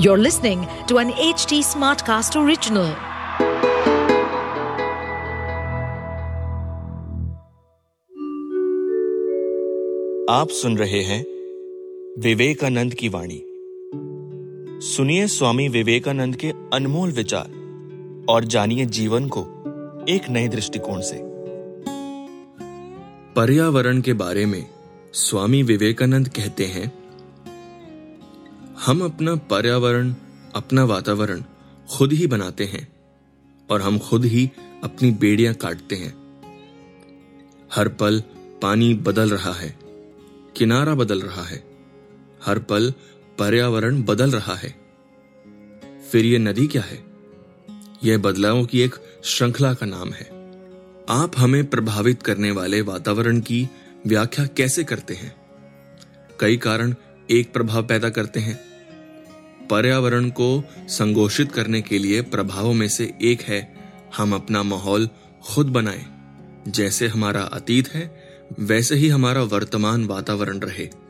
You're listening to an HT Smartcast original. आप सुन रहे हैं विवेकानंद की वाणी सुनिए स्वामी विवेकानंद के अनमोल विचार और जानिए जीवन को एक नए दृष्टिकोण से पर्यावरण के बारे में स्वामी विवेकानंद कहते हैं हम अपना पर्यावरण, अपना वातावरण खुद ही बनाते हैं और हम खुद ही अपनी बेड़ियाँ काटते हैं। हर पल पानी बदल रहा है, किनारा बदल रहा है। हर पल पर्यावरण बदल रहा है। फिर यह नदी क्या है? यह बदलावों की एक श्रृंखला का नाम है। आप हमें प्रभावित करने वाले वातावरण की व्याख्या कैसे करते हैं? कई कारण एक प्रभाव पैदा करते हैं। पर्यावरण को संगोषित करने के लिए प्रभावों में से एक है, हम अपना माहौल खुद बनाएँ। जैसे हमारा अतीत है, वैसे ही हमारा वर्तमान वातावरण रहे।